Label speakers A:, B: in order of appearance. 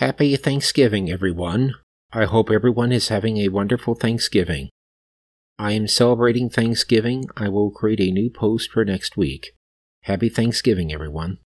A: Happy Thanksgiving, everyone. I hope everyone is having a wonderful Thanksgiving. I am celebrating Thanksgiving. I will create a new post for next week. Happy Thanksgiving, everyone.